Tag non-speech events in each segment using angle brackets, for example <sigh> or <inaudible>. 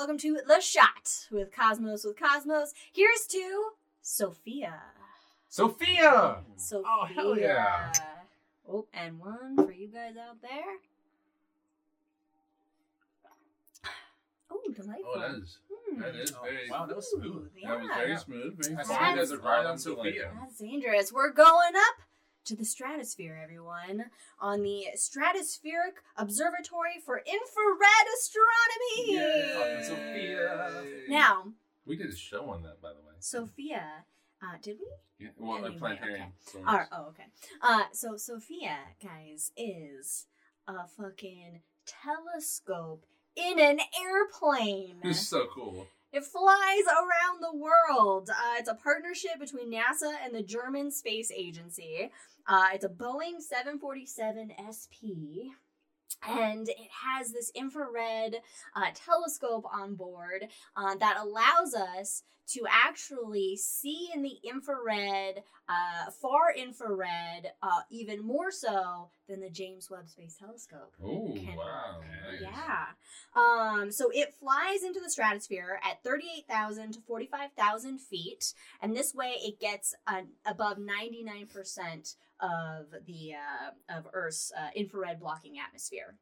welcome to The Shot with Cosmos with Cosmos. Here's to Sophia. Sophia! Sophia. Oh, hell yeah. Oh, and one for you guys out there. Oh, delightful. Oh, that is Hmm. that is Oh, very wow, that was smooth. Yeah. that was very smooth. Very That's smooth. smooth as a on Sophia. That's dangerous. We're going up to the stratosphere, everyone, on the Stratospheric Observatory for Infrared Astronomy. Yay. Sophia. Now, we did a show on that, by the way. Sophia, uh, did we? Yeah, well, Anyway, a planetarium. so All right, oh, okay. Uh, so Sophia, guys, is a fucking telescope in an airplane. It's so cool. It flies around the world. Uh, it's a partnership between NASA and the German Space Agency. Uh, it's a Boeing 747 SP. And it has this infrared uh, telescope on board uh, that allows us to actually see in the infrared, uh, far infrared, uh, even more so than the James Webb Space Telescope. Oh wow! Nice. Yeah. Um, so it flies into the stratosphere at 38,000 to 45,000 feet, and this way it gets uh, above 99% of the uh, of Earth's uh, infrared blocking atmosphere.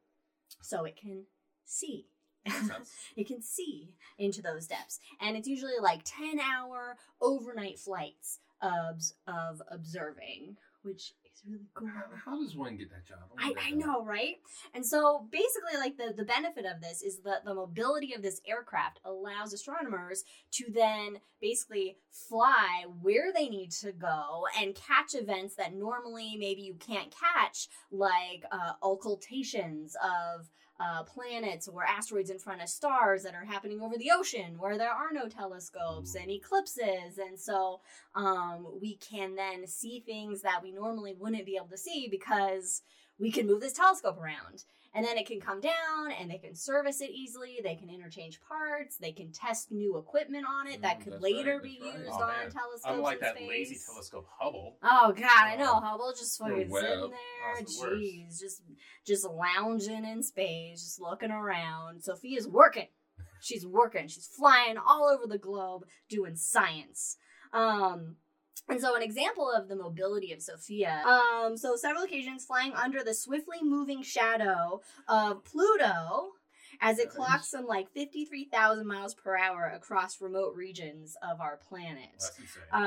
So it can see. <laughs> it can see into those depths. And it's usually like 10 hour overnight flights of, of observing, which is really cool. How, how does one get that job? I, wanna I know, right? And so basically, like the, the benefit of this is that the mobility of this aircraft allows astronomers to then basically fly where they need to go and catch events that normally maybe you can't catch, like uh, occultations of uh, planets or asteroids in front of stars that are happening over the ocean where there are no telescopes and eclipses. And so um, we can then see things that we normally wouldn't be able to see because we can move this telescope around. And then it can come down and they can service it easily. They can interchange parts. They can test new equipment on it that Mm, could that's later right, be that's right. used Oh, on man. telescopes. Unlike in that space. lazy telescope Hubble. Oh god, I know Oh. Hubble just fucking Webb. sitting there, it's the jeez, just just lounging in space, just looking around. Sophia's working. She's working. She's flying all over the globe doing science. Um, and so, an example of the mobility of Sophia. Um, so several occasions flying under the swiftly moving shadow of Pluto. As it clocks some like 53,000 miles per hour across remote regions of our planet. Um,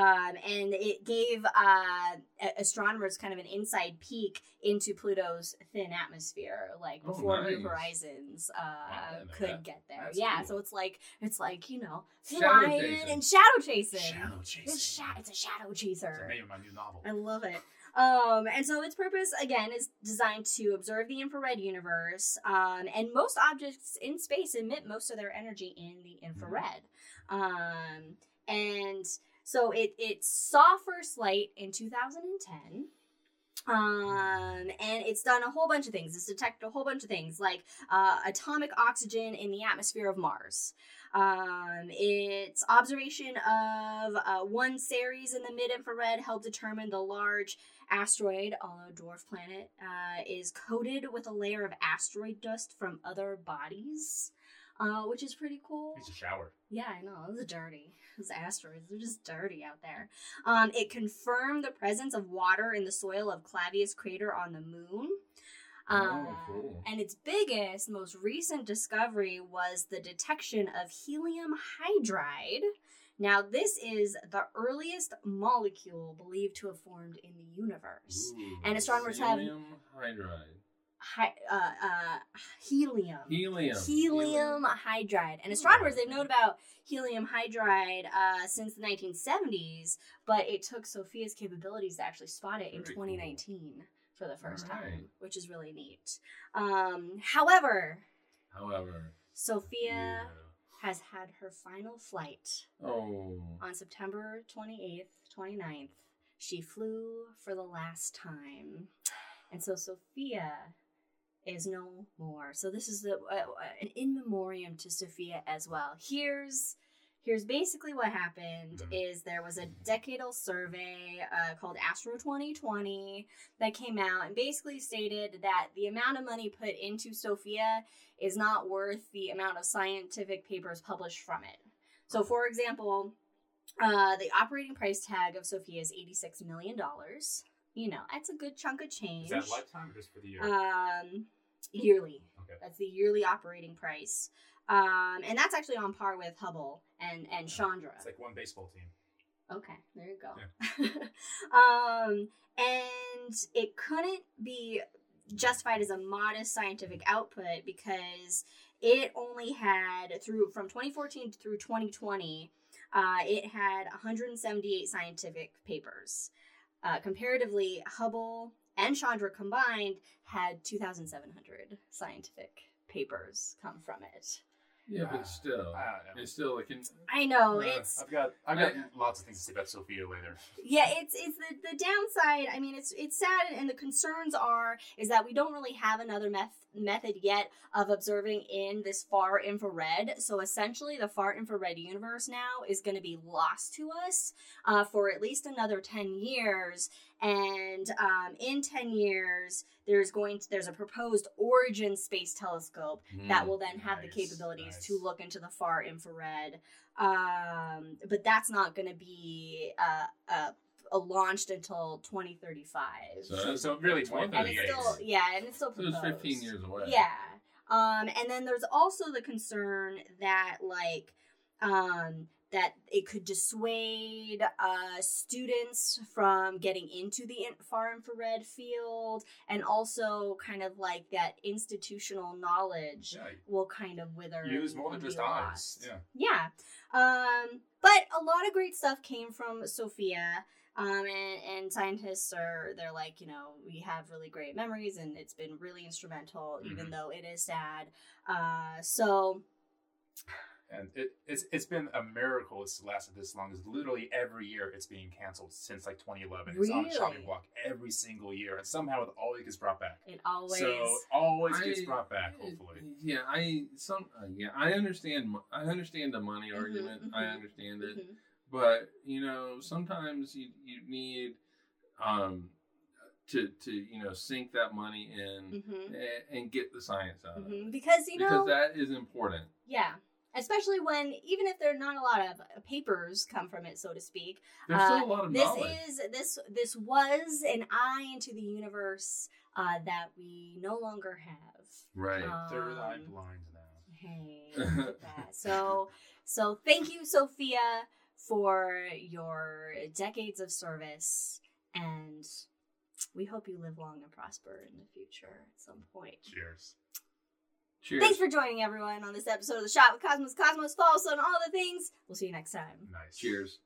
and it gave uh, astronomers kind of an inside peek into Pluto's thin atmosphere, like Oh, before New. Horizons uh, I could that. get there. That's yeah, cool. so it's like it's like you know flying chasing. and shadow chasing. Shadow It's, chasing. it's a shadow It's chaser. the name of my new novel. I love it. Um, and so its purpose again is designed to observe the infrared universe. Um, and most objects in space emit most of their energy in the infrared. Um, and so it it saw first light in 2010. Um, and it's done a whole bunch of things. It's detected a whole bunch of things like uh, atomic oxygen in the atmosphere of Mars. Um, its observation of uh, one Ceres in the mid infrared helped determine the large asteroid, although dwarf planet, uh, is coated with a layer of asteroid dust from other bodies, uh, which is pretty cool. It's a shower. Yeah, I know. Those are dirty. Those asteroids, they're just dirty out there. Um, it confirmed the presence of water in the soil of Clavius crater on the moon. Um, Oh, cool. And its biggest, most recent discovery was the detection of helium hydride. Now, this is the earliest molecule believed to have formed in the universe. Ooh, And astronomers have- helium hydride. Hi, uh, uh, helium. Helium. Helium hydride. And astronomers, they've known about helium hydride uh, since the 1970s, but it took Sophia's capabilities to actually spot it in Very cool. 2019 for the first time, which is really neat. Um, however, However. Sophia Yeah. has had her final flight Oh. on September 28th, 29th. She flew for the last time. And so Sophia is no more. So this is the uh, uh, an in memoriam to Sophia as well. Here's here's basically what happened Mhm. is there was a decadal survey uh, called astro 2020 that came out and basically stated that the amount of money put into sophia is not worth the amount of scientific papers published from it so for example uh, the operating price tag of sophia is 86 million dollars you know that's a good chunk of change Is that lifetime or just for the year? um, yearly. Okay. That's the yearly operating price. Um, and that's actually on par with Hubble and and Chandra. it's like one baseball team. Okay, there you go. <laughs> um, and it couldn't be justified as a modest scientific output because it only had through from 2014 through 2020, uh, it had 178 scientific papers. Uh, comparatively, Hubble and Chandra combined had 2,700 scientific papers come from it. Yeah, Ah, but still, I don't know. it's still like an, I know Uh, it's I've got I've got lots of things to say about Sophia later. yeah it's it's the, the downside i mean it's it's sad and the concerns are is that we don't really have another meth- method yet of observing in this far infrared so essentially the far infrared universe now is going to be lost to us uh, for at least another 10 years and um, in 10 years there's going to there's a proposed origin space telescope that Mm. will then have the capabilities nice. to look into the far infrared. Um, but that's not going to be uh, uh, uh, launched until 2035. So So, really Well, twenty and it's still yeah, and it's still So it's 15 years away. Yeah. Um, and then there's also the concern that like um, that it could dissuade uh, students from getting into the in- far infrared field, and also kind of like that institutional knowledge Yeah, will kind of wither. use more than just eyes. Yeah. Yeah. Um, but a lot of great stuff came from Sophia. Um, and, and scientists are, they're like, you know, we have really great memories and it's been really instrumental, even Mhm. though it is sad. Uh, so, And it, it's it's been a miracle it's lasted this long. It's literally every year it's being canceled since like 2011. Really? It's on chopping block every single year, and somehow it always gets brought back. it always. So always gets brought back. Hopefully, Yeah, I some uh, yeah, I understand. I understand the money Mhm, argument. I mhm. understand it, Mhm. but you know, sometimes you you need um to to you know sink that money in Mhm. a- and get the science out of Mhm. it Because, you because know, that is important. yeah. Especially when, even if there are not a lot of uh, papers come from it, so to speak, There's Uh, still a lot of this knowledge. is this this was an eye into the universe uh, that we no longer have. right. third eye Um, blind now. Hey, <laughs> look at that. So so thank you, Sophia, for your decades of service, and we hope you live long and prosper in the future at some point. Cheers. Cheers. Thanks for joining everyone on this episode of the Shot with Cosmos. Cosmos, follow us on all the things. We'll see you next time. Nice. Cheers.